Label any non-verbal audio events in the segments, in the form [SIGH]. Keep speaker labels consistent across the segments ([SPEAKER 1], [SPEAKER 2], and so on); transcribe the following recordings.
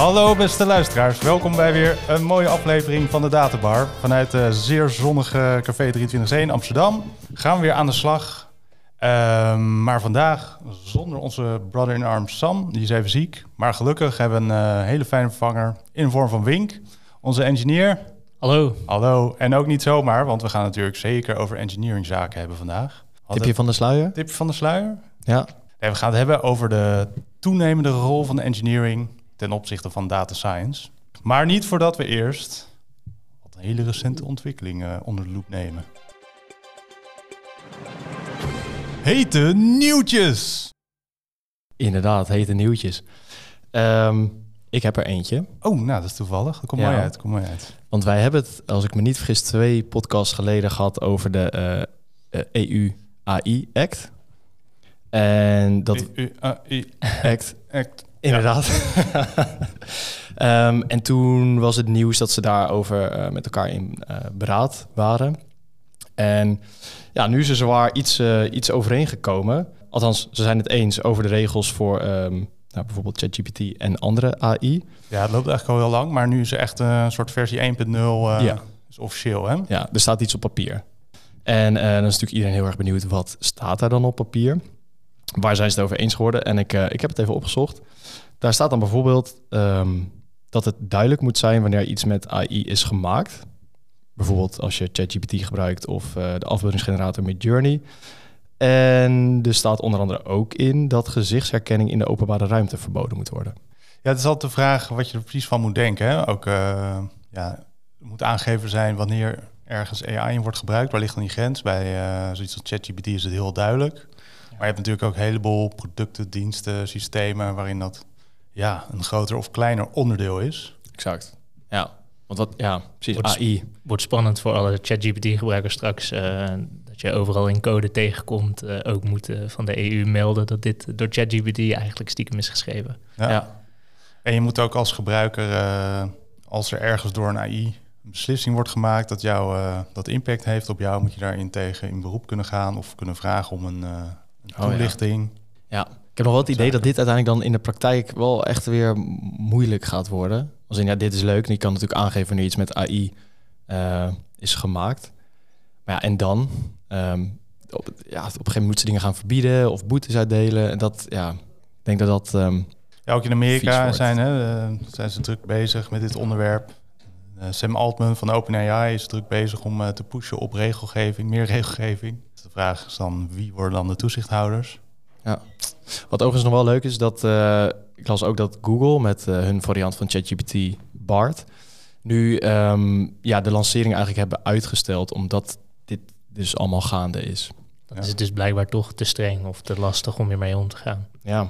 [SPEAKER 1] Hallo beste luisteraars, welkom bij weer een mooie aflevering van de Databar. Vanuit de zeer zonnige Café 23C in Amsterdam gaan we weer aan de slag. Ehm, maar vandaag zonder onze brother in arms Sam, die is even ziek. Maar gelukkig hebben we een eh, hele fijne vervanger in de vorm van Wink, onze engineer.
[SPEAKER 2] Hallo.
[SPEAKER 1] Hallo, en ook niet zomaar, want we gaan natuurlijk zeker over engineering zaken hebben vandaag.
[SPEAKER 3] Tipje van de sluier?
[SPEAKER 1] Tipje van de sluier?
[SPEAKER 3] Ja.
[SPEAKER 1] Nee, we gaan het hebben over de toenemende rol van de engineering ten opzichte van data science. Maar niet voordat we eerst wat hele recente ontwikkelingen onder de loep nemen. Hete nieuwtjes!
[SPEAKER 3] Inderdaad, hete nieuwtjes. Ehm, ik heb er eentje.
[SPEAKER 1] Oh, nou, dat is toevallig. Dat komt
[SPEAKER 3] Ja.
[SPEAKER 1] mooi uit. Komt mooi uit.
[SPEAKER 3] Want wij hebben het, als ik me niet vergis, twee podcasts geleden gehad over de eh, eh, EU AI Act. En dat
[SPEAKER 1] U- u- ah, u-
[SPEAKER 3] Act,
[SPEAKER 1] act.
[SPEAKER 3] Inderdaad. [LAUGHS] Ehm, en toen was het nieuws dat ze daarover eh, met elkaar in eh, beraad waren. En ja, nu is er zwaar iets, eh, iets overeengekomen. Althans, ze zijn het eens over de regels voor ehm, nou, bijvoorbeeld ChatGPT en andere AI.
[SPEAKER 1] Ja, het loopt eigenlijk al heel lang, maar nu is er echt een soort versie 1.0 eh,
[SPEAKER 3] Ja.
[SPEAKER 1] is officieel, hè?
[SPEAKER 3] Ja, er staat iets op papier. En dan is natuurlijk iedereen heel erg benieuwd, wat staat daar dan op papier? Waar zijn ze het over eens geworden? En ik, eh, ik heb het even opgezocht. Daar staat dan bijvoorbeeld ehm, dat het duidelijk moet zijn wanneer iets met AI is gemaakt. Bijvoorbeeld als je ChatGPT gebruikt of eh, de afbeeldingsgenerator Midjourney. En er staat onder andere ook in dat gezichtsherkenning in de openbare ruimte verboden moet worden.
[SPEAKER 1] Ja, het is altijd de vraag wat je er precies van moet denken. Hè? Ook eh, ja, moet aangegeven zijn wanneer ergens AI in wordt gebruikt. Waar ligt dan die grens? Bij zoiets als ChatGPT is het heel duidelijk. Maar je hebt natuurlijk ook een heleboel producten, diensten, systemen waarin dat ja, een groter of kleiner onderdeel is.
[SPEAKER 3] Exact. Ja, want wat, ja, precies,
[SPEAKER 2] Wordt-
[SPEAKER 3] AI.
[SPEAKER 2] Wordt spannend voor alle ChatGPT-gebruikers straks. eh, dat je overal in code tegenkomt. eh, ook moet van de EU melden dat dit door ChatGPT eigenlijk stiekem is geschreven.
[SPEAKER 1] Ja.
[SPEAKER 3] ja.
[SPEAKER 1] En je moet ook als gebruiker, eh, als er ergens door een AI een beslissing wordt gemaakt dat, jou, eh, dat impact heeft op jou, moet je daarin tegen in beroep kunnen gaan of kunnen vragen om een,
[SPEAKER 3] Oh, ja.
[SPEAKER 1] toelichting.
[SPEAKER 3] Ja, ik heb nog wel het idee dat dit uiteindelijk dan in de praktijk wel echt weer moeilijk gaat worden. Als in, ja, dit is leuk en je kan natuurlijk aangeven wanneer iets met AI eh, is gemaakt. Maar ja, en dan? Ehm, op, ja, op een gegeven moment moeten ze dingen gaan verbieden of boetes uitdelen. En dat, ja, ik denk dat dat... ehm,
[SPEAKER 1] Ja, ook in Amerika zijn, hè, eh, zijn ze druk bezig met dit onderwerp. Eh, Sam Altman van OpenAI is druk bezig om te pushen op regelgeving, meer regelgeving. Dus de vraag is dan, wie worden dan de toezichthouders?
[SPEAKER 3] Wat overigens nog wel leuk is, dat eh, ik las ook dat Google met eh, hun variant van ChatGPT BART nu ehm, ja, de lancering eigenlijk hebben uitgesteld, omdat dit dus allemaal gaande is.
[SPEAKER 2] Dat
[SPEAKER 1] Ja.
[SPEAKER 2] is dus blijkbaar toch te streng of te lastig om hiermee om te gaan.
[SPEAKER 3] Ja,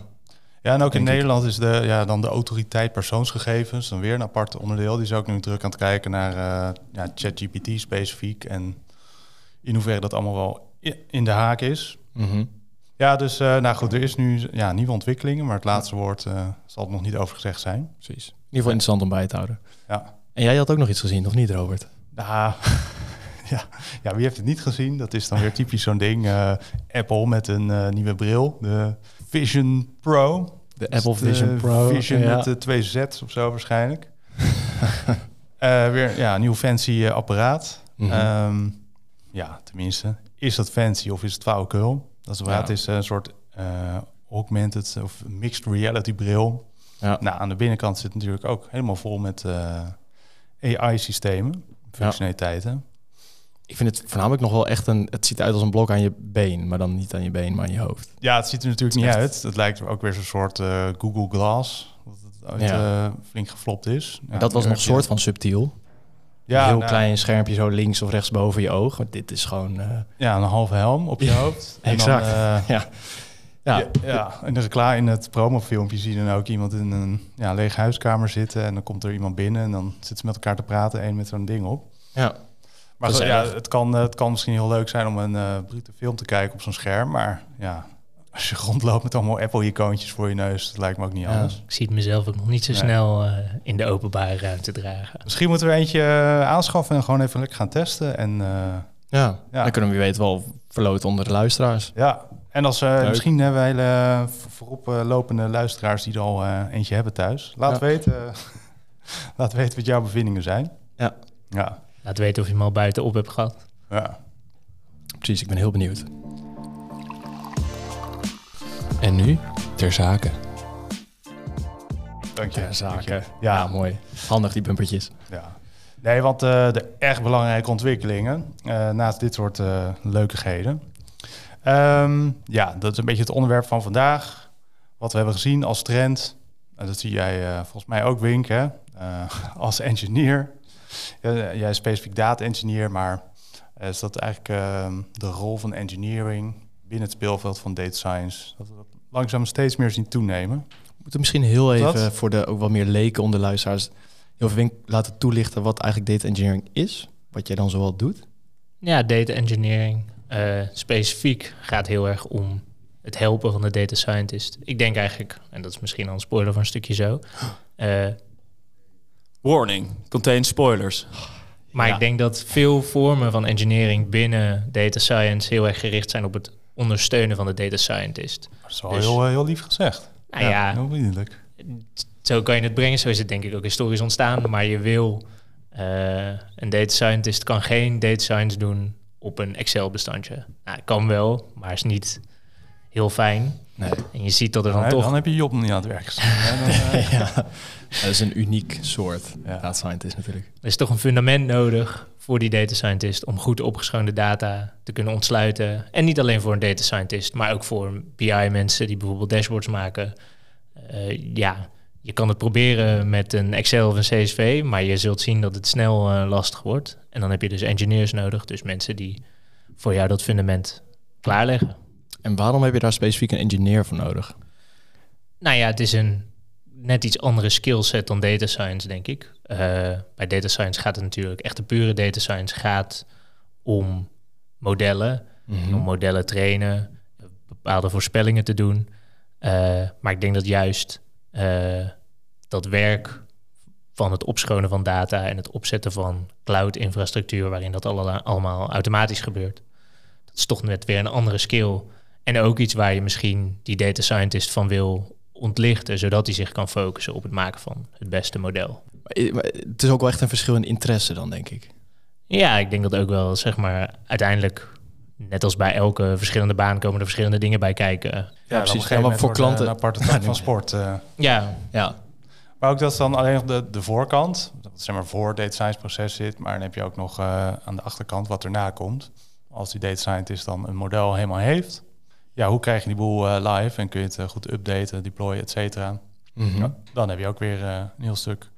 [SPEAKER 1] Ja, en ook in. Nederland is de, ja, dan de autoriteit persoonsgegevens dan weer een apart onderdeel. Die is ook nu druk aan het kijken naar eh, ja, ChatGPT specifiek en in hoeverre dat allemaal wel in de haak is.
[SPEAKER 3] Mhm.
[SPEAKER 1] Ja, dus eh, nou goed, er is nu ja, nieuwe ontwikkelingen, maar het laatste woord eh, zal er nog niet over gezegd zijn.
[SPEAKER 3] precies. In ieder geval interessant om bij te houden.
[SPEAKER 1] Ja.
[SPEAKER 3] En jij had ook nog iets gezien, of niet, Robert?
[SPEAKER 1] Nou, [LAUGHS] ja. ja, wie heeft het niet gezien? Dat is dan weer typisch zo'n ding. eh, Apple met een nieuwe bril, de Vision Pro.
[SPEAKER 3] De
[SPEAKER 1] Dus
[SPEAKER 3] Apple Vision Pro.
[SPEAKER 1] Vision
[SPEAKER 3] ja.
[SPEAKER 1] met de twee Z's of zo waarschijnlijk. [LAUGHS] Weer ja, een nieuw fancy apparaat.
[SPEAKER 3] Mhm.
[SPEAKER 1] Ehm, ja, tenminste, is dat fancy of is het flauwekul? Dat is.
[SPEAKER 3] Ja.
[SPEAKER 1] Het is een soort eh, augmented of mixed reality bril.
[SPEAKER 3] Ja.
[SPEAKER 1] Nou, aan de binnenkant zit natuurlijk ook helemaal vol met eh, AI-systemen, functionaliteiten.
[SPEAKER 3] Ik vind het voornamelijk nog wel echt een... Het ziet eruit als een blok aan je been, maar dan niet aan je been, maar aan je hoofd.
[SPEAKER 1] Ja, het ziet er natuurlijk niet uit. Het lijkt ook weer zo'n soort eh, Google Glass, dat het eh, flink geflopt is. Ja,
[SPEAKER 3] dat was nog een soort van subtiel.
[SPEAKER 1] Ja,
[SPEAKER 3] heel
[SPEAKER 1] nou,
[SPEAKER 3] klein schermpje zo links of rechts boven je oog. Maar dit is gewoon... eh,
[SPEAKER 1] Ja, een halve helm op je hoofd. En
[SPEAKER 3] exact.
[SPEAKER 1] Dan, eh, [LAUGHS]
[SPEAKER 3] ja. Ja,
[SPEAKER 1] ja. Ja, in de reclame, in het promofilmpje zie je dan ook iemand in een ja, lege huiskamer zitten. En dan komt er iemand binnen en dan zitten ze met elkaar te praten. één met zo'n ding op.
[SPEAKER 3] ja.
[SPEAKER 1] Maar ja, het, kan, eh, het kan misschien heel leuk zijn om een eh brute film te kijken op zo'n scherm. Maar ja, als je rondloopt met allemaal Apple-icoontjes voor je neus, dat lijkt me ook niet
[SPEAKER 3] Ja.
[SPEAKER 1] anders.
[SPEAKER 2] Ik zie het mezelf ook nog niet zo
[SPEAKER 1] Nee.
[SPEAKER 2] snel eh, in de openbare ruimte dragen.
[SPEAKER 1] Misschien moeten we eentje eh, aanschaffen en gewoon even lekker gaan testen. En eh,
[SPEAKER 3] Ja,
[SPEAKER 1] Ja.
[SPEAKER 3] dan kunnen we wie weet wel verloten onder de luisteraars.
[SPEAKER 1] ja, En als uh, misschien hebben we hele v- voorop eh, lopende luisteraars die er al eh, eentje hebben thuis. Laat
[SPEAKER 3] Ja.
[SPEAKER 1] weten, [LAUGHS] laat weten wat jouw bevindingen zijn.
[SPEAKER 3] Ja.
[SPEAKER 1] Ja.
[SPEAKER 2] Laat weten of je hem al buiten op hebt gehad.
[SPEAKER 1] ja.
[SPEAKER 3] Precies, ik ben heel benieuwd.
[SPEAKER 4] En nu ter zake.
[SPEAKER 1] Dank je.
[SPEAKER 3] Ter zake.
[SPEAKER 1] Ja.
[SPEAKER 3] Ja, mooi. Handig die bumpertjes.
[SPEAKER 1] Ja. Nee, want eh, de echt belangrijke ontwikkelingen, eh, naast dit soort eh leukigheden. Ehm, ja, dat is een beetje het onderwerp van vandaag. Wat we hebben gezien als trend. En dat zie jij eh, volgens mij ook, Wink, hè? Eh, [LAUGHS] als engineer. Jij is specifiek data engineer, maar eh, is dat eigenlijk ehm, de rol van engineering binnen het speelveld van data science? Dat we dat langzaam steeds meer zien toenemen.
[SPEAKER 3] We moeten misschien heel even voor de ook wat meer leken onder luisteraars heel veel wink- laten toelichten wat eigenlijk data engineering is. Wat jij dan zoal doet.
[SPEAKER 2] Ja, data engineering eh, specifiek gaat heel erg om het helpen van de data scientist. Ik denk eigenlijk, en dat is misschien al een spoiler van een stukje zo. [GASPS] eh,
[SPEAKER 4] Warning, contains spoilers.
[SPEAKER 2] maar
[SPEAKER 3] Ja.
[SPEAKER 2] ik denk dat veel vormen van engineering binnen data science heel erg gericht zijn op het ondersteunen van de data scientist.
[SPEAKER 1] Dat is wel
[SPEAKER 2] Dus-
[SPEAKER 1] heel, eh, heel lief gezegd.
[SPEAKER 2] Nou ja,
[SPEAKER 1] heel vriendelijk.
[SPEAKER 2] zo kan je het brengen. Zo is het denk ik ook historisch ontstaan. Maar je wil, eh, een data scientist kan geen data science doen op een Excel-bestandje. Nou, kan wel, maar is niet heel fijn.
[SPEAKER 3] Nee.
[SPEAKER 2] En je ziet dat er dan toch...
[SPEAKER 1] dan heb je Job nog niet aan het werk? [LAUGHS] Dan, eh,
[SPEAKER 3] ja. Dat is een uniek soort
[SPEAKER 1] Ja.
[SPEAKER 3] data scientist natuurlijk.
[SPEAKER 2] Er is toch een fundament nodig voor die data scientist om goed opgeschoonde data te kunnen ontsluiten. En niet alleen voor een data scientist, maar ook voor BI-mensen die bijvoorbeeld dashboards maken. Eh, ja, je kan het proberen met een Excel of een CSV, maar je zult zien dat het snel eh, lastig wordt. En dan heb je dus engineers nodig, dus mensen die voor jou dat fundament klaarleggen.
[SPEAKER 3] En waarom heb je daar specifiek een engineer voor nodig?
[SPEAKER 2] Nou ja, het is een net iets andere skillset dan data science, denk ik. Eh, bij data science gaat het natuurlijk, echt de pure data science gaat om modellen,
[SPEAKER 3] Mhm.
[SPEAKER 2] om modellen trainen, bepaalde voorspellingen te doen. Eh, maar ik denk dat juist eh, dat werk van het opschonen van data en het opzetten van cloud-infrastructuur, waarin dat alle- allemaal automatisch gebeurt, dat is toch net weer een andere skill. En ook iets waar je misschien die data scientist van wil ontlichten, zodat hij zich kan focussen op het maken van het beste model.
[SPEAKER 3] Maar Het is ook wel echt een verschil in interesse dan, denk ik.
[SPEAKER 2] Ja, ik denk dat ook wel, zeg maar, uiteindelijk, net als bij elke verschillende baan, komen er verschillende dingen bij kijken.
[SPEAKER 1] Ja,
[SPEAKER 3] precies. Ja, maar voor
[SPEAKER 1] eh,
[SPEAKER 3] klanten-
[SPEAKER 1] Een aparte tak van sport. eh.
[SPEAKER 2] Ja,
[SPEAKER 3] Ja,
[SPEAKER 1] Maar ook dat is dan alleen op de, de voorkant, dat zeg maar voor het data science proces zit. Maar dan heb je ook nog eh, aan de achterkant wat erna komt. Als die data scientist dan een model helemaal heeft. Ja, hoe krijg je die boel eh, live en kun je het eh, goed updaten, deployen, et cetera.
[SPEAKER 3] Mhm.
[SPEAKER 1] Ja, dan heb je ook weer eh, een heel stuk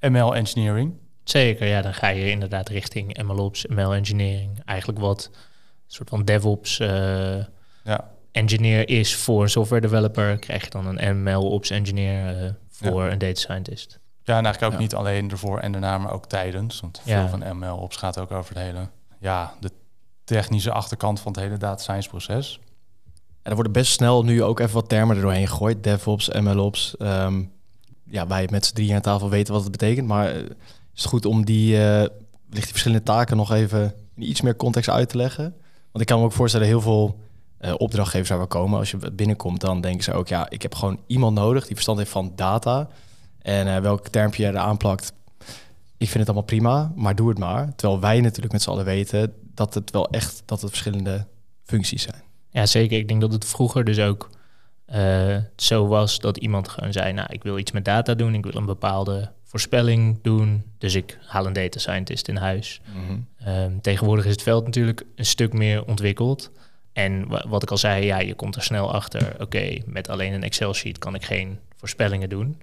[SPEAKER 1] ML engineering.
[SPEAKER 2] zeker. Ja, dan ga je inderdaad richting MLOps, ML engineering. Eigenlijk wat een soort van DevOps
[SPEAKER 1] Ja,
[SPEAKER 2] engineer is voor een software developer, krijg je dan een MLOps engineer voor een data scientist.
[SPEAKER 1] ja en eigenlijk ook
[SPEAKER 3] Ja.
[SPEAKER 1] niet alleen ervoor en daarna, maar ook tijdens. Want veel
[SPEAKER 2] Ja.
[SPEAKER 1] van ML ops gaat ook over het hele, ja, de technische achterkant van het hele data science proces.
[SPEAKER 3] Er worden best snel nu ook even wat termen er doorheen gegooid. DevOps, MLOps. Ehm, ja, wij met z'n drieën aan tafel weten wat het betekent. Maar eh, is het goed om die, eh, die verschillende taken nog even in iets meer context uit te leggen? Want ik kan me ook voorstellen, heel veel eh, opdrachtgevers we komen, als je binnenkomt, dan denken ze ook, ja, ik heb gewoon iemand nodig die verstand heeft van data. En welk termpje je eraan plakt, ik vind het allemaal prima, maar doe het maar. Terwijl wij natuurlijk met z'n allen weten dat het wel echt, dat het verschillende functies zijn.
[SPEAKER 2] Ja, zeker. Ik denk dat het vroeger dus ook eh, zo was dat iemand gewoon zei, nou, ik wil iets met data doen, ik wil een bepaalde voorspelling doen, dus ik haal een data scientist in huis. Ehm, tegenwoordig is het veld natuurlijk een stuk meer ontwikkeld. En wa- wat ik al zei, ja, je komt er snel achter. [LAUGHS] Oké, met alleen een Excel-sheet kan ik geen voorspellingen doen.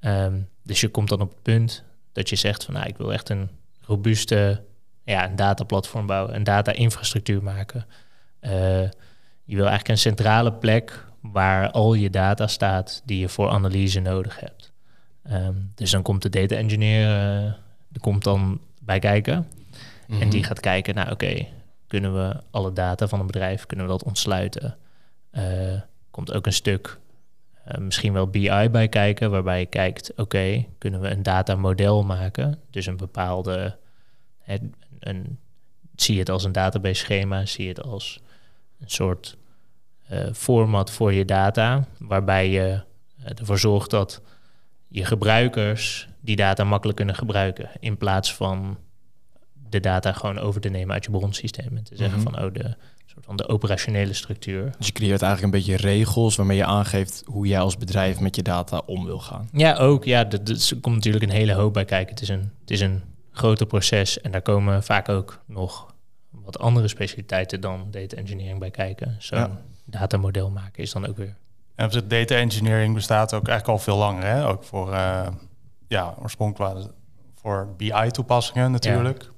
[SPEAKER 2] Ehm, dus je komt dan op het punt dat je zegt van, nou, ik wil echt een robuuste ja, een dataplatform bouwen, een data-infrastructuur maken. Eh, je wil eigenlijk een centrale plek waar al je data staat die je voor analyse nodig hebt. Ehm, dus dan komt de data engineer, eh, er komt dan bij kijken. En die gaat kijken naar, oké, kunnen we alle data van een bedrijf, kunnen we dat ontsluiten? Eh, komt ook een stuk, eh, misschien wel BI bij kijken, waarbij je kijkt, oké, kunnen we een datamodel maken? Dus een bepaalde, hè, een, zie je het als een database schema, zie je het als een soort eh, format voor je data, waarbij je eh, ervoor zorgt dat je gebruikers die data makkelijk kunnen gebruiken, in plaats van de data gewoon over te nemen uit je bronsysteem en te zeggen
[SPEAKER 3] Mhm.
[SPEAKER 2] van oh de soort van de operationele structuur.
[SPEAKER 3] Dus je creëert eigenlijk een beetje regels waarmee je aangeeft hoe jij als bedrijf met je data om wil gaan.
[SPEAKER 2] Ja, ook. Ja, er er komt natuurlijk een hele hoop bij kijken. Het is een, het is een groter proces en daar komen vaak ook nog wat andere specialiteiten dan data engineering bij kijken. Zo'n
[SPEAKER 1] Ja.
[SPEAKER 2] datamodel maken is dan ook weer.
[SPEAKER 1] En zich, data engineering bestaat ook eigenlijk al veel langer. Hè? Ook voor, eh, ja, oorspronkelijk voor BI-toepassingen natuurlijk.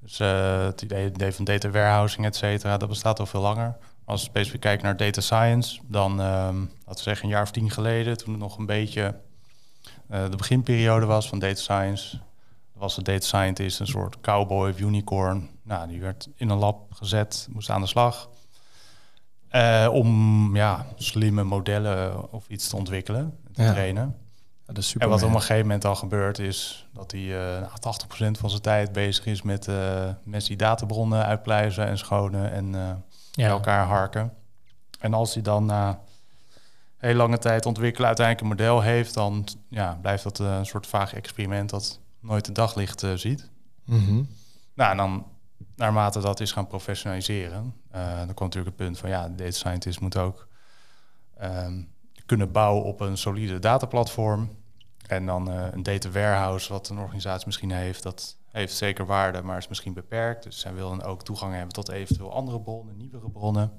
[SPEAKER 1] Dus eh, het idee, van data warehousing, et cetera, dat bestaat al veel langer. Als we specifiek kijken naar data science, dan, ehm laten we zeggen een jaar of tien geleden, toen het nog een beetje eh, de beginperiode was van data science, was de data scientist een soort cowboy of unicorn. Nou, die werd in een lab gezet, moest aan de slag. Eh, om ja, slimme modellen of iets te ontwikkelen, te
[SPEAKER 3] Ja.
[SPEAKER 1] trainen.
[SPEAKER 3] Ja, dat is super.
[SPEAKER 1] En wat op een gegeven moment al gebeurt is dat hij eh nou, 80% van zijn tijd bezig is met eh, mensen die databronnen uitpluizen en schonen en bij
[SPEAKER 2] Ja,
[SPEAKER 1] elkaar harken. En als hij dan na heel lange tijd ontwikkelen uiteindelijk een model heeft, dan ja, blijft dat een soort vaag experiment dat nooit het daglicht eh, ziet.
[SPEAKER 3] Mhm.
[SPEAKER 1] Nou, en dan naarmate dat is gaan professionaliseren, eh, dan komt natuurlijk het punt van ja, de data scientist moet ook ehm, kunnen bouwen op een solide dataplatform. En dan eh, een data warehouse, wat een organisatie misschien heeft, dat heeft zeker waarde, maar is misschien beperkt. Dus zij wil dan ook toegang hebben tot eventueel andere bronnen, nieuwere bronnen.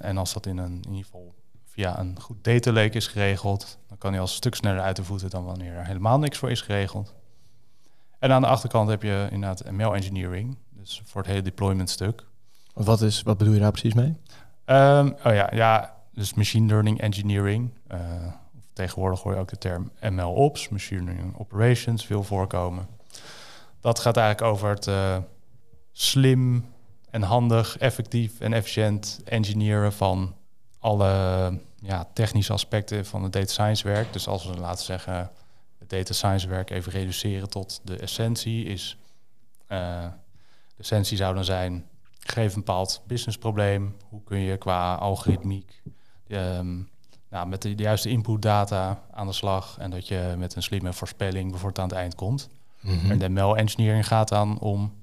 [SPEAKER 1] En als dat in, een, in ieder geval via een goed data lake is geregeld, dan kan hij al een stuk sneller uit de voeten dan wanneer er helemaal niks voor is geregeld. En aan de achterkant heb je inderdaad ML engineering, dus voor het hele deployment stuk.
[SPEAKER 3] Wat, is, wat bedoel je daar precies mee?
[SPEAKER 1] Ehm, oh ja, ja, dus machine learning engineering. Eh, tegenwoordig hoor je ook de term ML ops, machine learning operations, veel voorkomen. Dat gaat eigenlijk over het eh, slim en handig, effectief en efficiënt engineeren van alle ja, technische aspecten van het data science werk. Dus als we laten zeggen het data science werk even reduceren tot de essentie is. eh, de essentie zou dan zijn geef een bepaald businessprobleem. Hoe kun je qua algoritmiek ehm, nou, met de, de juiste inputdata aan de slag en dat je met een slimme voorspelling bijvoorbeeld aan het eind komt.
[SPEAKER 3] Mhm.
[SPEAKER 1] En de ML engineering gaat dan om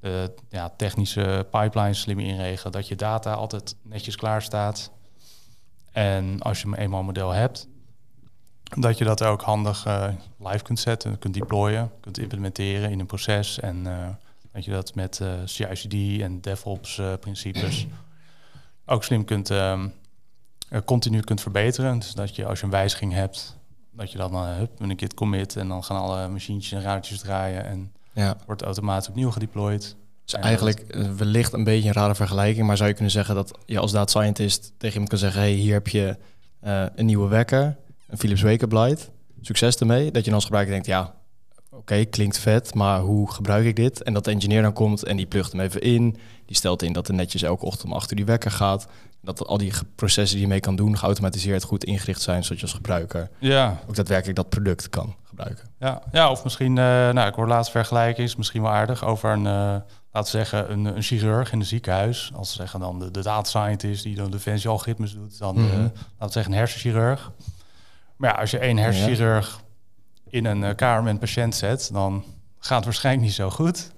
[SPEAKER 1] de ja, technische pipelines slim inregelen, dat je data altijd netjes klaar staat. En als je een eenmaal een model hebt, dat je dat ook handig eh, live kunt zetten, kunt deployen, kunt implementeren in een proces en eh, dat je dat met eh CI/CD en DevOps eh, principes [CLEARS THROAT] ook slim kunt ehm, eh, continu kunt verbeteren. Dus dat je als je een wijziging hebt, dat je dan uh, hup, een git commit en dan gaan alle machientjes en ruitjes draaien en
[SPEAKER 3] Ja.
[SPEAKER 1] wordt automatisch opnieuw gedeployed.
[SPEAKER 3] Dus
[SPEAKER 1] En
[SPEAKER 3] eigenlijk eh, wellicht een beetje een rare vergelijking, maar zou je kunnen zeggen dat je als data scientist tegen iemand kan zeggen: hey, hier heb je eh, een nieuwe wekker, een Philips Wake-up light. Succes ermee. Dat je dan als gebruiker denkt: ja, oké, klinkt vet, maar hoe gebruik ik dit? En dat de engineer dan komt en die plugt hem even in. Die stelt in dat er netjes elke ochtend om achter die wekker gaat. Dat al die processen die je mee kan doen, geautomatiseerd goed ingericht zijn, zodat je als gebruiker
[SPEAKER 1] Ja,
[SPEAKER 3] ook daadwerkelijk dat product kan gebruiken.
[SPEAKER 1] ja, ja of misschien, eh, nou, ik hoor laatst vergelijking, is misschien wel aardig, over een, laten we zeggen, een, een chirurg in een ziekenhuis. Als we zeggen dan de, de data scientist die dan defensie algoritmes doet, dan de, laten we zeggen een hersenchirurg. Maar ja, als je één hersenchirurg in een eh, kamer met een patiënt zet, dan gaat het waarschijnlijk niet zo goed.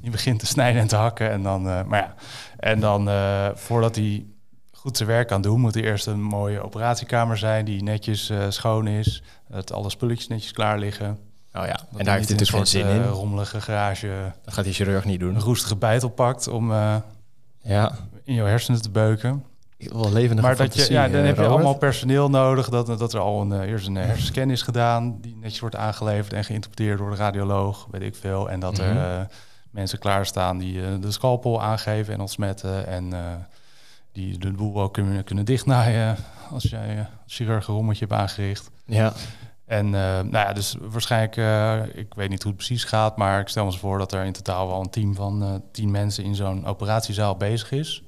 [SPEAKER 1] Die begint te snijden en te hakken en dan, eh, maar ja, en dan voordat hij goed zijn werk kan doen, moet er eerst een mooie operatiekamer zijn die netjes schoon is, dat alle spulletjes netjes klaar liggen.
[SPEAKER 3] Nou ja,
[SPEAKER 1] Dat
[SPEAKER 3] en daar heeft hij natuurlijk geen
[SPEAKER 1] een
[SPEAKER 3] zin in.
[SPEAKER 1] eh, rommelige garage
[SPEAKER 3] Dat gaat die chirurg niet doen.
[SPEAKER 1] een roestige bijtel pakt om eh,
[SPEAKER 3] Ja,
[SPEAKER 1] in jouw hersenen te beuken.
[SPEAKER 3] ik wil wel levendige
[SPEAKER 1] Maar dat je, ja, dan
[SPEAKER 3] eh,
[SPEAKER 1] heb je
[SPEAKER 3] Robert.
[SPEAKER 1] allemaal personeel nodig. Dat, dat er al een, eerst een hersenscan is gedaan, die netjes wordt aangeleverd en geïnterpreteerd door de radioloog, weet ik veel. En dat er eh, mensen klaarstaan die de scalpel aangeven en ontsmetten. En die de boel ook kunnen, kunnen dichtnaaien als jij als chirurg een rommeltje hebt aangericht.
[SPEAKER 3] Ja,
[SPEAKER 1] En eh, nou ja, dus waarschijnlijk, eh, ik weet niet hoe het precies gaat, maar ik stel me voor dat er in totaal wel een team van eh, tien mensen in zo'n operatiezaal bezig is.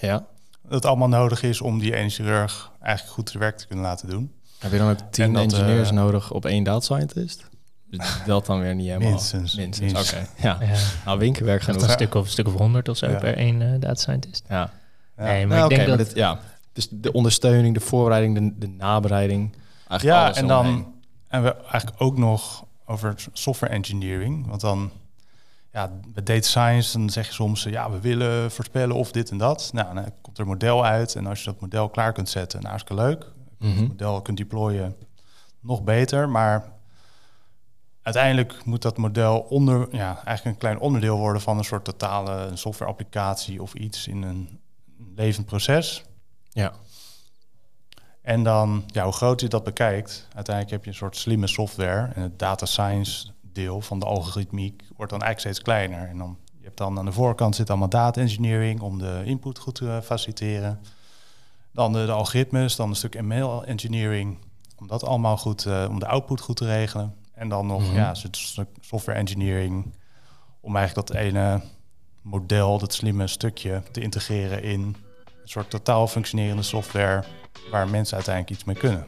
[SPEAKER 3] ja.
[SPEAKER 1] Dat allemaal nodig is om die ene chirurg eigenlijk goed zijn werk te kunnen laten doen.
[SPEAKER 3] Heb je dan ook tien
[SPEAKER 1] En dat,
[SPEAKER 3] engineers nodig op één data scientist? Dus dat dan weer niet helemaal.
[SPEAKER 1] Minstens.
[SPEAKER 3] Minstens,
[SPEAKER 1] Minstens.
[SPEAKER 3] oké. Ja,
[SPEAKER 2] Ja,
[SPEAKER 3] nou winkelwerk genoeg.
[SPEAKER 2] een stuk of, een stuk of honderd of zo
[SPEAKER 1] Ja.
[SPEAKER 2] per één eh, data scientist.
[SPEAKER 3] Ja.
[SPEAKER 2] Nee, maar
[SPEAKER 3] Nou,
[SPEAKER 2] ik denk dat...
[SPEAKER 3] dit- ja. Dus de ondersteuning, de voorbereiding, de, de nabereiding. Eigenlijk
[SPEAKER 1] Ja, en dan en we eigenlijk ook nog over software engineering. Want dan, ja, bij data science, dan zeg je soms, ja, we willen voorspellen of dit en dat. Nou, dan komt er een model uit. En als je dat model klaar kunt zetten, nou, hartstikke leuk.
[SPEAKER 3] Mhm.
[SPEAKER 1] Het model kunt deployen, nog beter. Maar uiteindelijk moet dat model onder, ja, eigenlijk een klein onderdeel worden van een soort totale software applicatie of iets in een levend proces.
[SPEAKER 3] Ja.
[SPEAKER 1] En dan, ja, hoe groot je dat bekijkt, uiteindelijk heb je een soort slimme software. En het data science deel van de algoritmiek wordt dan eigenlijk steeds kleiner. En dan, je hebt dan aan de voorkant zit allemaal data engineering om de input goed te faciliteren. Dan de, de algoritmes, dan een stuk ML engineering om dat allemaal goed, eh, om de output goed te regelen. En dan nog,
[SPEAKER 3] Mhm.
[SPEAKER 1] ja, een stuk software engineering om eigenlijk dat ene model, dat slimme stukje te integreren in soort totaal functionerende software waar mensen uiteindelijk iets mee kunnen.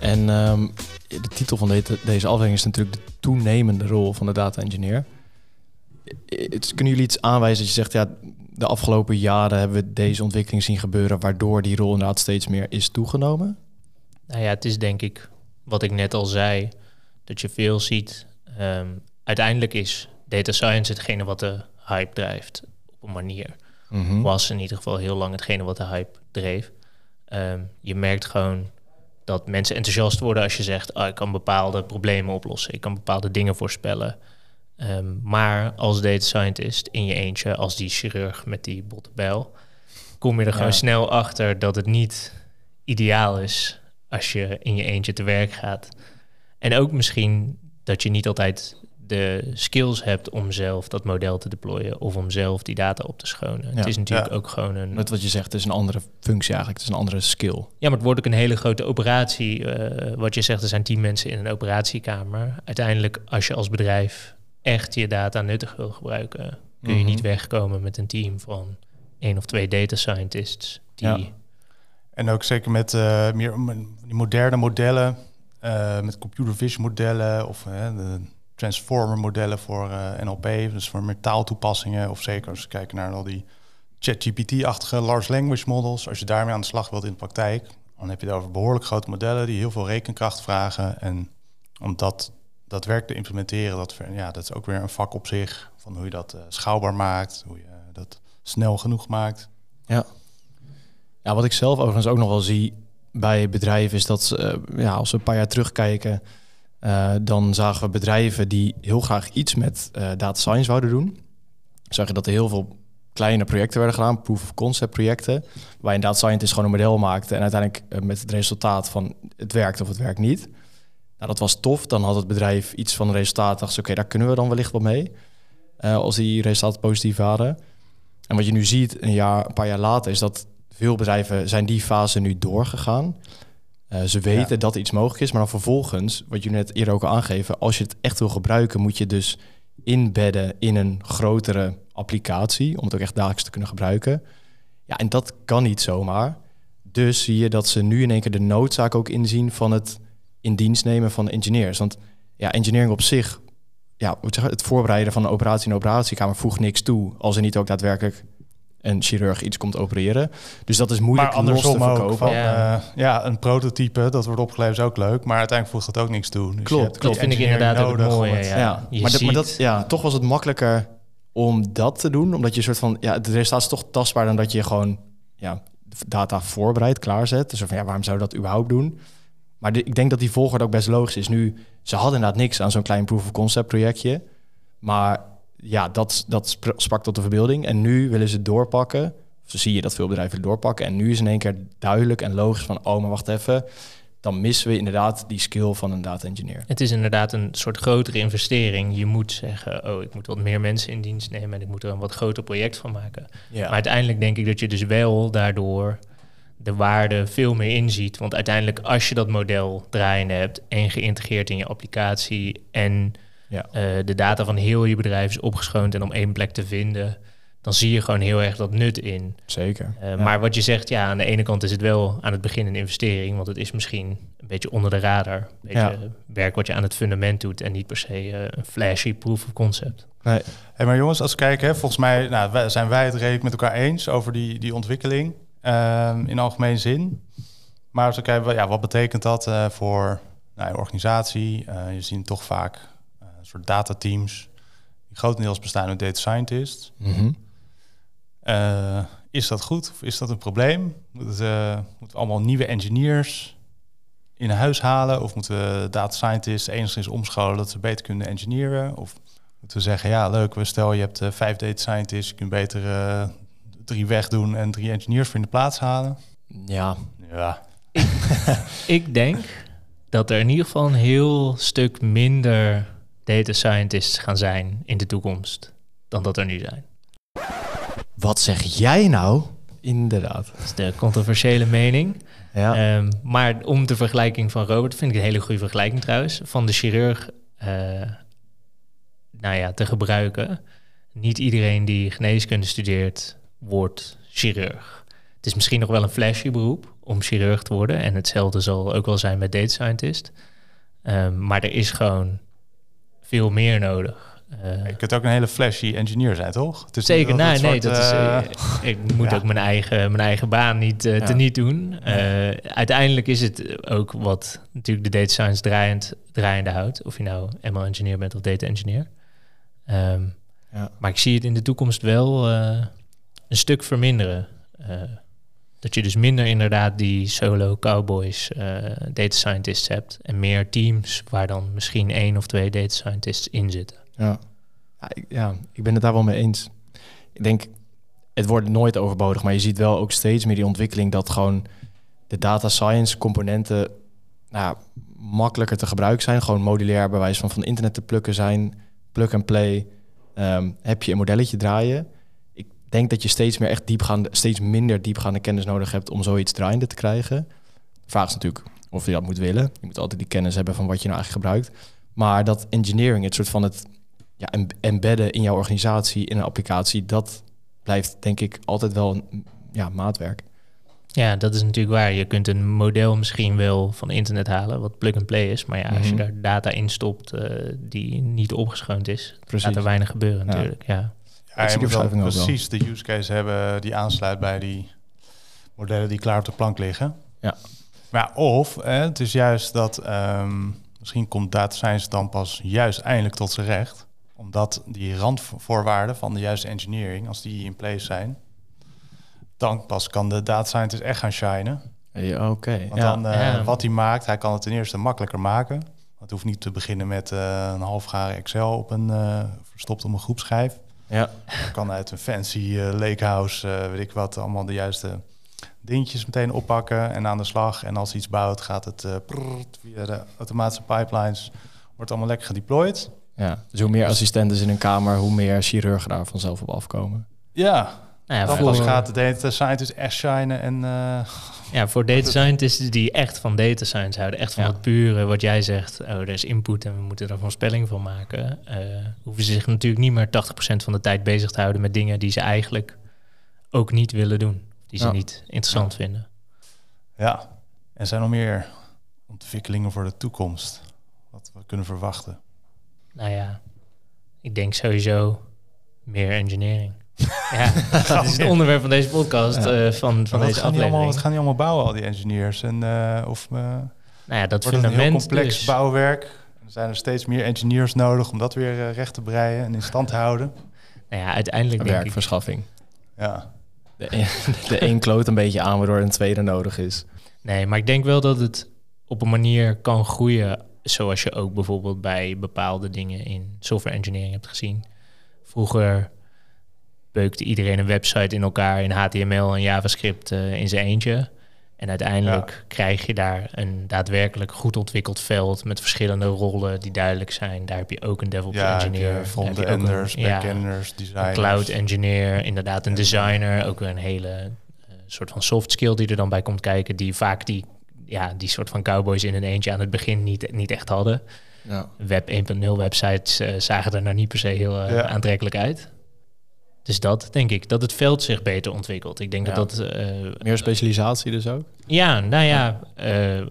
[SPEAKER 3] En ehm, de titel van deze, deze aflevering is natuurlijk de toenemende rol van de data engineer. Kunnen jullie iets aanwijzen dat je zegt, ja, de afgelopen jaren hebben we deze ontwikkeling zien gebeuren, waardoor die rol inderdaad steeds meer is toegenomen?
[SPEAKER 2] Nou ja, het is denk ik wat ik net al zei, dat je veel ziet. Ehm, uiteindelijk is data science hetgene wat de hype drijft op een manier.
[SPEAKER 3] Mhm.
[SPEAKER 2] Was in ieder geval heel lang hetgene wat de hype dreef. Ehm, je merkt gewoon dat mensen enthousiast worden als je zegt, ah, ik kan bepaalde problemen oplossen, ik kan bepaalde dingen voorspellen. Ehm, maar als data scientist in je eentje, als die chirurg met die botte bijl, kom je er gewoon
[SPEAKER 1] Ja.
[SPEAKER 2] snel achter dat het niet ideaal is als je in je eentje te werk gaat. En ook misschien dat je niet altijd de skills hebt om zelf dat model te deployen of om zelf die data op te schonen.
[SPEAKER 3] Ja.
[SPEAKER 2] Het is natuurlijk
[SPEAKER 1] Ja.
[SPEAKER 2] ook gewoon een.
[SPEAKER 3] Net wat je zegt, het is een andere functie eigenlijk, het is een andere skill.
[SPEAKER 2] Ja, maar het wordt ook een hele grote operatie. eh, wat je zegt, er zijn tien mensen in een operatiekamer. Uiteindelijk, als je als bedrijf echt je data nuttig wil gebruiken, kun je
[SPEAKER 3] Mhm.
[SPEAKER 2] niet wegkomen met een team van één of twee data scientists die
[SPEAKER 3] Ja.
[SPEAKER 1] En ook zeker met eh, meer moderne modellen, eh, met computer vision modellen of de transformer modellen voor eh, NLP, dus voor meer. Of zeker als we kijken naar al die ChatGPT-achtige large language models. Als je daarmee aan de slag wilt in de praktijk, dan heb je het over behoorlijk grote modellen die heel veel rekenkracht vragen. En om dat daadwerkelijk te implementeren, dat, ja, dat is ook weer een vak op zich. Van hoe je dat eh, schaalbaar maakt, hoe je eh, dat snel genoeg maakt.
[SPEAKER 3] Ja. ja, wat ik zelf overigens ook nog wel zie bij bedrijven is dat eh, ja, als we een paar jaar terugkijken, eh, dan zagen we bedrijven die heel graag iets met eh, data science wouden doen. Zag je dat er heel veel kleine projecten werden gedaan, proof of concept projecten, waar een data scientist gewoon een model maakte en uiteindelijk eh, met het resultaat van het werkt of het werkt niet. Nou, dat was tof. Dan had het bedrijf iets van resultaat. Dacht ze, oké, daar kunnen we dan wellicht wat mee. als die resultaten positief waren. En wat je nu ziet, een, jaar, een paar jaar later, is dat veel bedrijven zijn die fase nu doorgegaan. Eh, ze weten
[SPEAKER 1] Ja.
[SPEAKER 3] dat iets mogelijk is, maar dan vervolgens, wat je net eerder ook al aangeven, als je het echt wil gebruiken, moet je dus inbedden in een grotere applicatie, om het ook echt dagelijks te kunnen gebruiken. Ja, en dat kan niet zomaar. Dus zie je dat ze nu in één keer de noodzaak ook inzien van het in dienst nemen van engineers. Want ja, engineering op zich, ja, het voorbereiden van een operatie in een operatiekamer voegt niks toe als er niet ook daadwerkelijk een chirurg iets komt opereren. Dus dat is moeilijk
[SPEAKER 1] maar
[SPEAKER 3] los te verkopen.
[SPEAKER 1] Van,
[SPEAKER 2] Ja.
[SPEAKER 1] een prototype, dat wordt opgeleverd is ook leuk. Maar uiteindelijk voegt dat ook niks toe. Dus je
[SPEAKER 3] Klopt,
[SPEAKER 1] hebt
[SPEAKER 3] klopt.
[SPEAKER 2] vind ik inderdaad ook het
[SPEAKER 1] nodig om het-
[SPEAKER 2] ja.
[SPEAKER 3] Maar, dat, maar dat, ja, toch was het makkelijker om dat te doen, omdat je een soort van, ja, het resultaat is toch tastbaar dan dat je gewoon, ja, data voorbereidt, klaarzet. Dus van, ja, waarom zou je dat überhaupt doen? Maar de- ik denk dat die volgorde ook best logisch is. Nu, ze hadden inderdaad niks aan zo'n klein proof of concept projectje, maar ja, dat, dat spra- sprak tot de verbeelding. En nu willen ze doorpakken. Zo zie je dat veel bedrijven doorpakken. En nu is in één keer duidelijk en logisch van, oh, maar wacht even. Dan missen we inderdaad die skill van een data engineer.
[SPEAKER 2] Het is inderdaad een soort grotere investering. Je moet zeggen, oh, ik moet wat meer mensen in dienst nemen en ik moet er een wat groter project van maken.
[SPEAKER 3] Ja.
[SPEAKER 2] Maar uiteindelijk denk ik dat je dus wel daardoor de waarde veel meer inziet. Want uiteindelijk als je dat model draaiende hebt en geïntegreerd in je applicatie en
[SPEAKER 3] Ja.
[SPEAKER 2] eh, de data van heel je bedrijf is opgeschoond en om één plek te vinden, dan zie je gewoon heel erg dat nut in.
[SPEAKER 3] Zeker.
[SPEAKER 2] Uh,
[SPEAKER 3] Ja.
[SPEAKER 2] Maar wat je zegt, ja, aan de ene kant is het wel aan het begin een investering, want het is misschien een beetje onder de radar. Een beetje
[SPEAKER 3] Ja.
[SPEAKER 2] eh, werk wat je aan het fundament doet en niet per se eh, een flashy proof of concept.
[SPEAKER 3] Nee.
[SPEAKER 1] Hey, maar jongens, als we kijken, hè, volgens mij nou, zijn wij het redelijk met elkaar eens over die, die ontwikkeling ehm, in algemene zin. Maar als we kijken, ja, wat betekent dat eh, voor nou, je organisatie? Eh, je ziet toch vaak eh, soort datateams die grotendeels bestaan uit data scientists.
[SPEAKER 3] Mhm.
[SPEAKER 1] Eh, is dat goed of is dat een probleem? Moeten we allemaal nieuwe engineers in huis halen? Of moeten we data scientists enigszins omscholen dat ze beter kunnen engineeren? Of moeten we zeggen, ja leuk, we stel je hebt eh, vijf data scientists, je kunt beter eh, drie wegdoen en drie engineers voor in de plaats halen?
[SPEAKER 3] Ja,
[SPEAKER 1] Ja,
[SPEAKER 2] Ik [LAUGHS] denk dat er in ieder geval een heel stuk minder data scientists gaan zijn in de toekomst dan dat er nu zijn.
[SPEAKER 3] wat zeg jij nou? Inderdaad.
[SPEAKER 2] Dat is de controversiële mening.
[SPEAKER 3] Ja.
[SPEAKER 2] Ehm, maar om de vergelijking van Robert, vind ik een hele goede vergelijking trouwens, van de chirurg eh, nou ja, te gebruiken. Niet iedereen die geneeskunde studeert, wordt chirurg. Het is misschien nog wel een flashy beroep om chirurg te worden. En hetzelfde zal ook wel zijn met data scientist. Ehm, maar er is gewoon veel meer nodig. Eh,
[SPEAKER 1] je kunt ook een hele flashy engineer zijn, toch? Het is
[SPEAKER 2] Zeker, nee, nee, dat is,
[SPEAKER 1] eh,
[SPEAKER 2] eh, ik [LAUGHS] moet
[SPEAKER 1] ja.
[SPEAKER 2] ook mijn eigen, mijn eigen baan niet eh,
[SPEAKER 1] Ja.
[SPEAKER 2] te niet doen. Eh, uiteindelijk is het ook wat natuurlijk de data science draaiend, draaiende houdt. Of je nou ML engineer bent of data engineer. Ehm,
[SPEAKER 3] Ja.
[SPEAKER 2] Maar ik zie het in de toekomst wel eh, een stuk verminderen. Dat je dus minder inderdaad die solo cowboys eh, data scientists hebt. En meer teams waar dan misschien één of twee data scientists in zitten.
[SPEAKER 3] Ja. Ja, ik, ja, ik ben het daar wel mee eens. Ik denk, het wordt nooit overbodig, maar je ziet wel ook steeds meer die ontwikkeling dat gewoon de data science componenten nou, makkelijker te gebruiken zijn. Gewoon modulair bij wijze van van internet te plukken zijn, plug and play. Ehm, heb je een modelletje draaien. Denk dat je steeds meer echt diepgaande, steeds minder diepgaande kennis nodig hebt om zoiets draaiende te krijgen. De vraag is natuurlijk of je dat moet willen. Je moet altijd die kennis hebben van wat je nou eigenlijk gebruikt. Maar dat engineering, het soort van het ja, em- embedden in jouw organisatie, in een applicatie, dat blijft denk ik altijd wel een ja, maatwerk.
[SPEAKER 2] Ja, dat is natuurlijk waar. Je kunt een model misschien wel van internet halen, wat plug-and-play is. Maar ja, als je
[SPEAKER 3] Mhm.
[SPEAKER 2] daar data in stopt eh, die niet opgeschoond is,
[SPEAKER 3] Precies.
[SPEAKER 2] gaat er weinig gebeuren
[SPEAKER 3] Ja.
[SPEAKER 2] natuurlijk. Ja.
[SPEAKER 1] Je moet precies de use case hebben die aansluit bij die modellen die klaar op de plank liggen.
[SPEAKER 3] Ja.
[SPEAKER 1] Maar of hè, het is juist dat ehm, misschien komt data science dan pas juist eindelijk tot zijn recht. Omdat die randvoorwaarden van de juiste engineering, als die in place zijn, dan pas kan de data scientist echt gaan shinen.
[SPEAKER 3] Ja, Oké.
[SPEAKER 1] Want
[SPEAKER 3] Ja.
[SPEAKER 1] dan eh,
[SPEAKER 2] Ja.
[SPEAKER 1] wat hij maakt, hij kan het ten eerste makkelijker maken. Het hoeft niet te beginnen met eh, een halfgare Excel op een eh, verstopt op een groepschijf.
[SPEAKER 3] Ja.
[SPEAKER 1] Kan uit een fancy eh, lakehouse, eh, weet ik wat, allemaal de juiste dingetjes meteen oppakken en aan de slag. En als iets bouwt, gaat het eh, prrrt via de automatische pipelines, wordt allemaal lekker gedeployed.
[SPEAKER 3] ja. Dus hoe meer assistenten in een kamer, hoe meer chirurgen daar vanzelf op afkomen.
[SPEAKER 1] Ja,
[SPEAKER 2] ja,
[SPEAKER 1] dan
[SPEAKER 2] voor,
[SPEAKER 1] gaat de data scientist echt shinen en eh,
[SPEAKER 2] ja, voor data [LAUGHS] scientists die echt van data science houden, echt van
[SPEAKER 3] Ja.
[SPEAKER 2] het pure, wat jij zegt, oh, er is input en we moeten er een voorspelling van maken, eh, hoeven ze zich natuurlijk niet meer 80% van de tijd bezig te houden met dingen die ze eigenlijk ook niet willen doen. Die ze
[SPEAKER 3] Ja.
[SPEAKER 2] niet interessant vinden.
[SPEAKER 1] ja. En zijn er nog meer ontwikkelingen voor de toekomst, wat we kunnen verwachten.
[SPEAKER 2] Nou ja, ik denk sowieso meer engineering. Ja, [LAUGHS] dat is het onderwerp van deze podcast,
[SPEAKER 3] Ja.
[SPEAKER 2] eh, van, van
[SPEAKER 1] wat,
[SPEAKER 2] deze
[SPEAKER 1] gaan die allemaal,
[SPEAKER 2] aflevering.
[SPEAKER 1] wat gaan die allemaal bouwen, al die engineers? En, eh, of eh,
[SPEAKER 2] nou ja, dat
[SPEAKER 1] wordt een heel complex
[SPEAKER 2] dus.
[SPEAKER 1] bouwwerk? Er zijn er steeds meer engineers nodig om dat weer recht te breien en in stand te houden.
[SPEAKER 2] Nou ja, uiteindelijk denk ik...
[SPEAKER 3] Werkverschaffing.
[SPEAKER 1] Ja,
[SPEAKER 3] De een, [LAUGHS] de een kloot een beetje aan, waardoor een tweede nodig is.
[SPEAKER 2] Nee, maar ik denk wel dat het op een manier kan groeien... zoals je ook bijvoorbeeld bij bepaalde dingen in software engineering hebt gezien. Vroeger beukte iedereen een website in elkaar in HTML en JavaScript eh, in zijn eentje. En uiteindelijk krijg je daar een daadwerkelijk goed ontwikkeld veld... met verschillende rollen die duidelijk zijn. Daar heb je ook een DevOps
[SPEAKER 1] ja
[SPEAKER 2] engineer.
[SPEAKER 1] front-enders,
[SPEAKER 2] ja,
[SPEAKER 1] back-enders,
[SPEAKER 2] een
[SPEAKER 1] designers.
[SPEAKER 2] cloud engineer, inderdaad een designer, ook weer een hele eh, soort van soft skill die er dan bij komt kijken, die vaak die, ja, die soort van cowboys in een eentje aan het begin niet, niet echt hadden.
[SPEAKER 3] Ja.
[SPEAKER 2] Web 1.0 websites eh, zagen er nou niet per se heel
[SPEAKER 1] Ja.
[SPEAKER 2] aantrekkelijk uit. Dus dat denk ik, dat het veld zich beter ontwikkelt. Ik denk
[SPEAKER 3] Ja.
[SPEAKER 2] dat dat... eh,
[SPEAKER 3] Meer specialisatie dus ook?
[SPEAKER 2] ja, nou ja, eh, eh,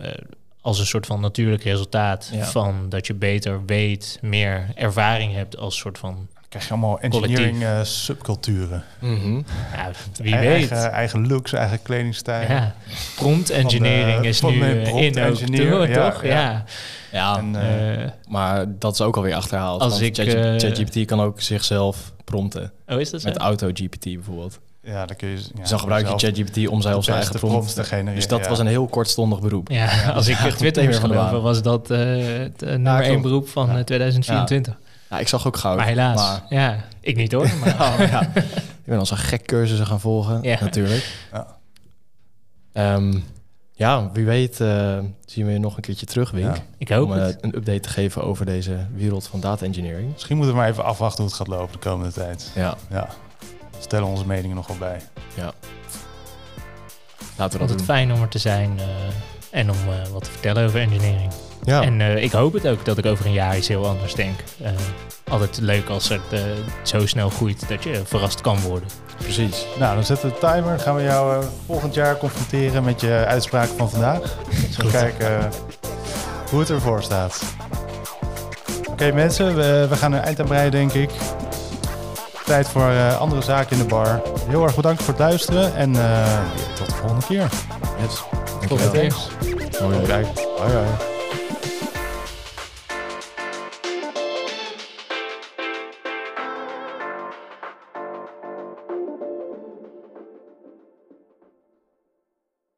[SPEAKER 2] als een soort van natuurlijk resultaat
[SPEAKER 3] Ja.
[SPEAKER 2] van dat je beter weet, meer ervaring hebt als soort van,
[SPEAKER 1] krijg je allemaal engineering eh, subculturen.
[SPEAKER 2] ja, wie
[SPEAKER 1] E-
[SPEAKER 2] weet.
[SPEAKER 1] Eigen, eigen looks, eigen kledingstijl.
[SPEAKER 2] Ja, prompt engineering
[SPEAKER 1] de-
[SPEAKER 2] is nu in ook,
[SPEAKER 1] engineer,
[SPEAKER 2] toch?
[SPEAKER 1] ja,
[SPEAKER 2] toch?
[SPEAKER 1] ja.
[SPEAKER 2] Ja.
[SPEAKER 3] Ja,
[SPEAKER 1] En, eh,
[SPEAKER 2] Eh,
[SPEAKER 3] maar dat is ook alweer achterhaald.
[SPEAKER 2] Als ik,
[SPEAKER 3] Chat- ChatGPT kan ook zichzelf prompten.
[SPEAKER 2] oh, is dat zo?
[SPEAKER 3] Met AutoGPT bijvoorbeeld.
[SPEAKER 1] ja, dan kun je... Ja,
[SPEAKER 3] dus dan gebruik je ChatGPT om zelf zijn eigen prompt
[SPEAKER 1] prompts
[SPEAKER 3] te
[SPEAKER 1] genereren.
[SPEAKER 3] Dus dat
[SPEAKER 1] ja.
[SPEAKER 3] was een heel kortstondig beroep.
[SPEAKER 2] Ja, als ik Twitter
[SPEAKER 3] baan.
[SPEAKER 2] was dat eh, het eh, nummer één beroep van
[SPEAKER 3] Ja.
[SPEAKER 2] eh, 2024.
[SPEAKER 3] Ja, ik zag ook goud.
[SPEAKER 2] Maar helaas,
[SPEAKER 3] Maar,
[SPEAKER 2] ja, ik niet hoor. Maar, [LAUGHS]
[SPEAKER 3] Oh, ja. Ik ben al zo'n gek cursussen gaan volgen,
[SPEAKER 2] Ja.
[SPEAKER 3] natuurlijk.
[SPEAKER 1] Ja.
[SPEAKER 3] Ehm, ja, wie weet eh, zien we je nog een keertje terug, Wink.
[SPEAKER 1] Ja.
[SPEAKER 2] ik hoop
[SPEAKER 3] Om eh,
[SPEAKER 2] het.
[SPEAKER 3] een update te geven over deze wereld van data engineering.
[SPEAKER 1] Misschien moeten we maar even afwachten hoe het gaat lopen de komende tijd.
[SPEAKER 3] Ja,
[SPEAKER 1] Ja. Stellen onze meningen nog wel bij.
[SPEAKER 3] laten
[SPEAKER 2] Ik
[SPEAKER 3] we
[SPEAKER 2] vond
[SPEAKER 3] dat
[SPEAKER 2] het
[SPEAKER 3] doen.
[SPEAKER 2] fijn om er te zijn eh, en om eh, wat te vertellen over engineering.
[SPEAKER 3] Ja,
[SPEAKER 2] En eh, ik hoop het ook dat ik over een jaar iets heel anders denk. Eh, altijd leuk als het zo snel groeit dat je verrast kan worden.
[SPEAKER 3] precies.
[SPEAKER 1] Nou, dan zetten we de timer. Dan gaan we jou eh, volgend jaar confronteren met je uitspraken van vandaag. [LAUGHS] Zo kijken eh, hoe het ervoor staat. Oké mensen, we, we gaan een eind aan breien denk ik. Tijd voor eh, andere zaken in de bar. Heel erg bedankt voor het luisteren en eh, tot de volgende keer.
[SPEAKER 3] Yes.
[SPEAKER 2] Tot
[SPEAKER 3] hoi.
[SPEAKER 1] Kijk, hoi hoi.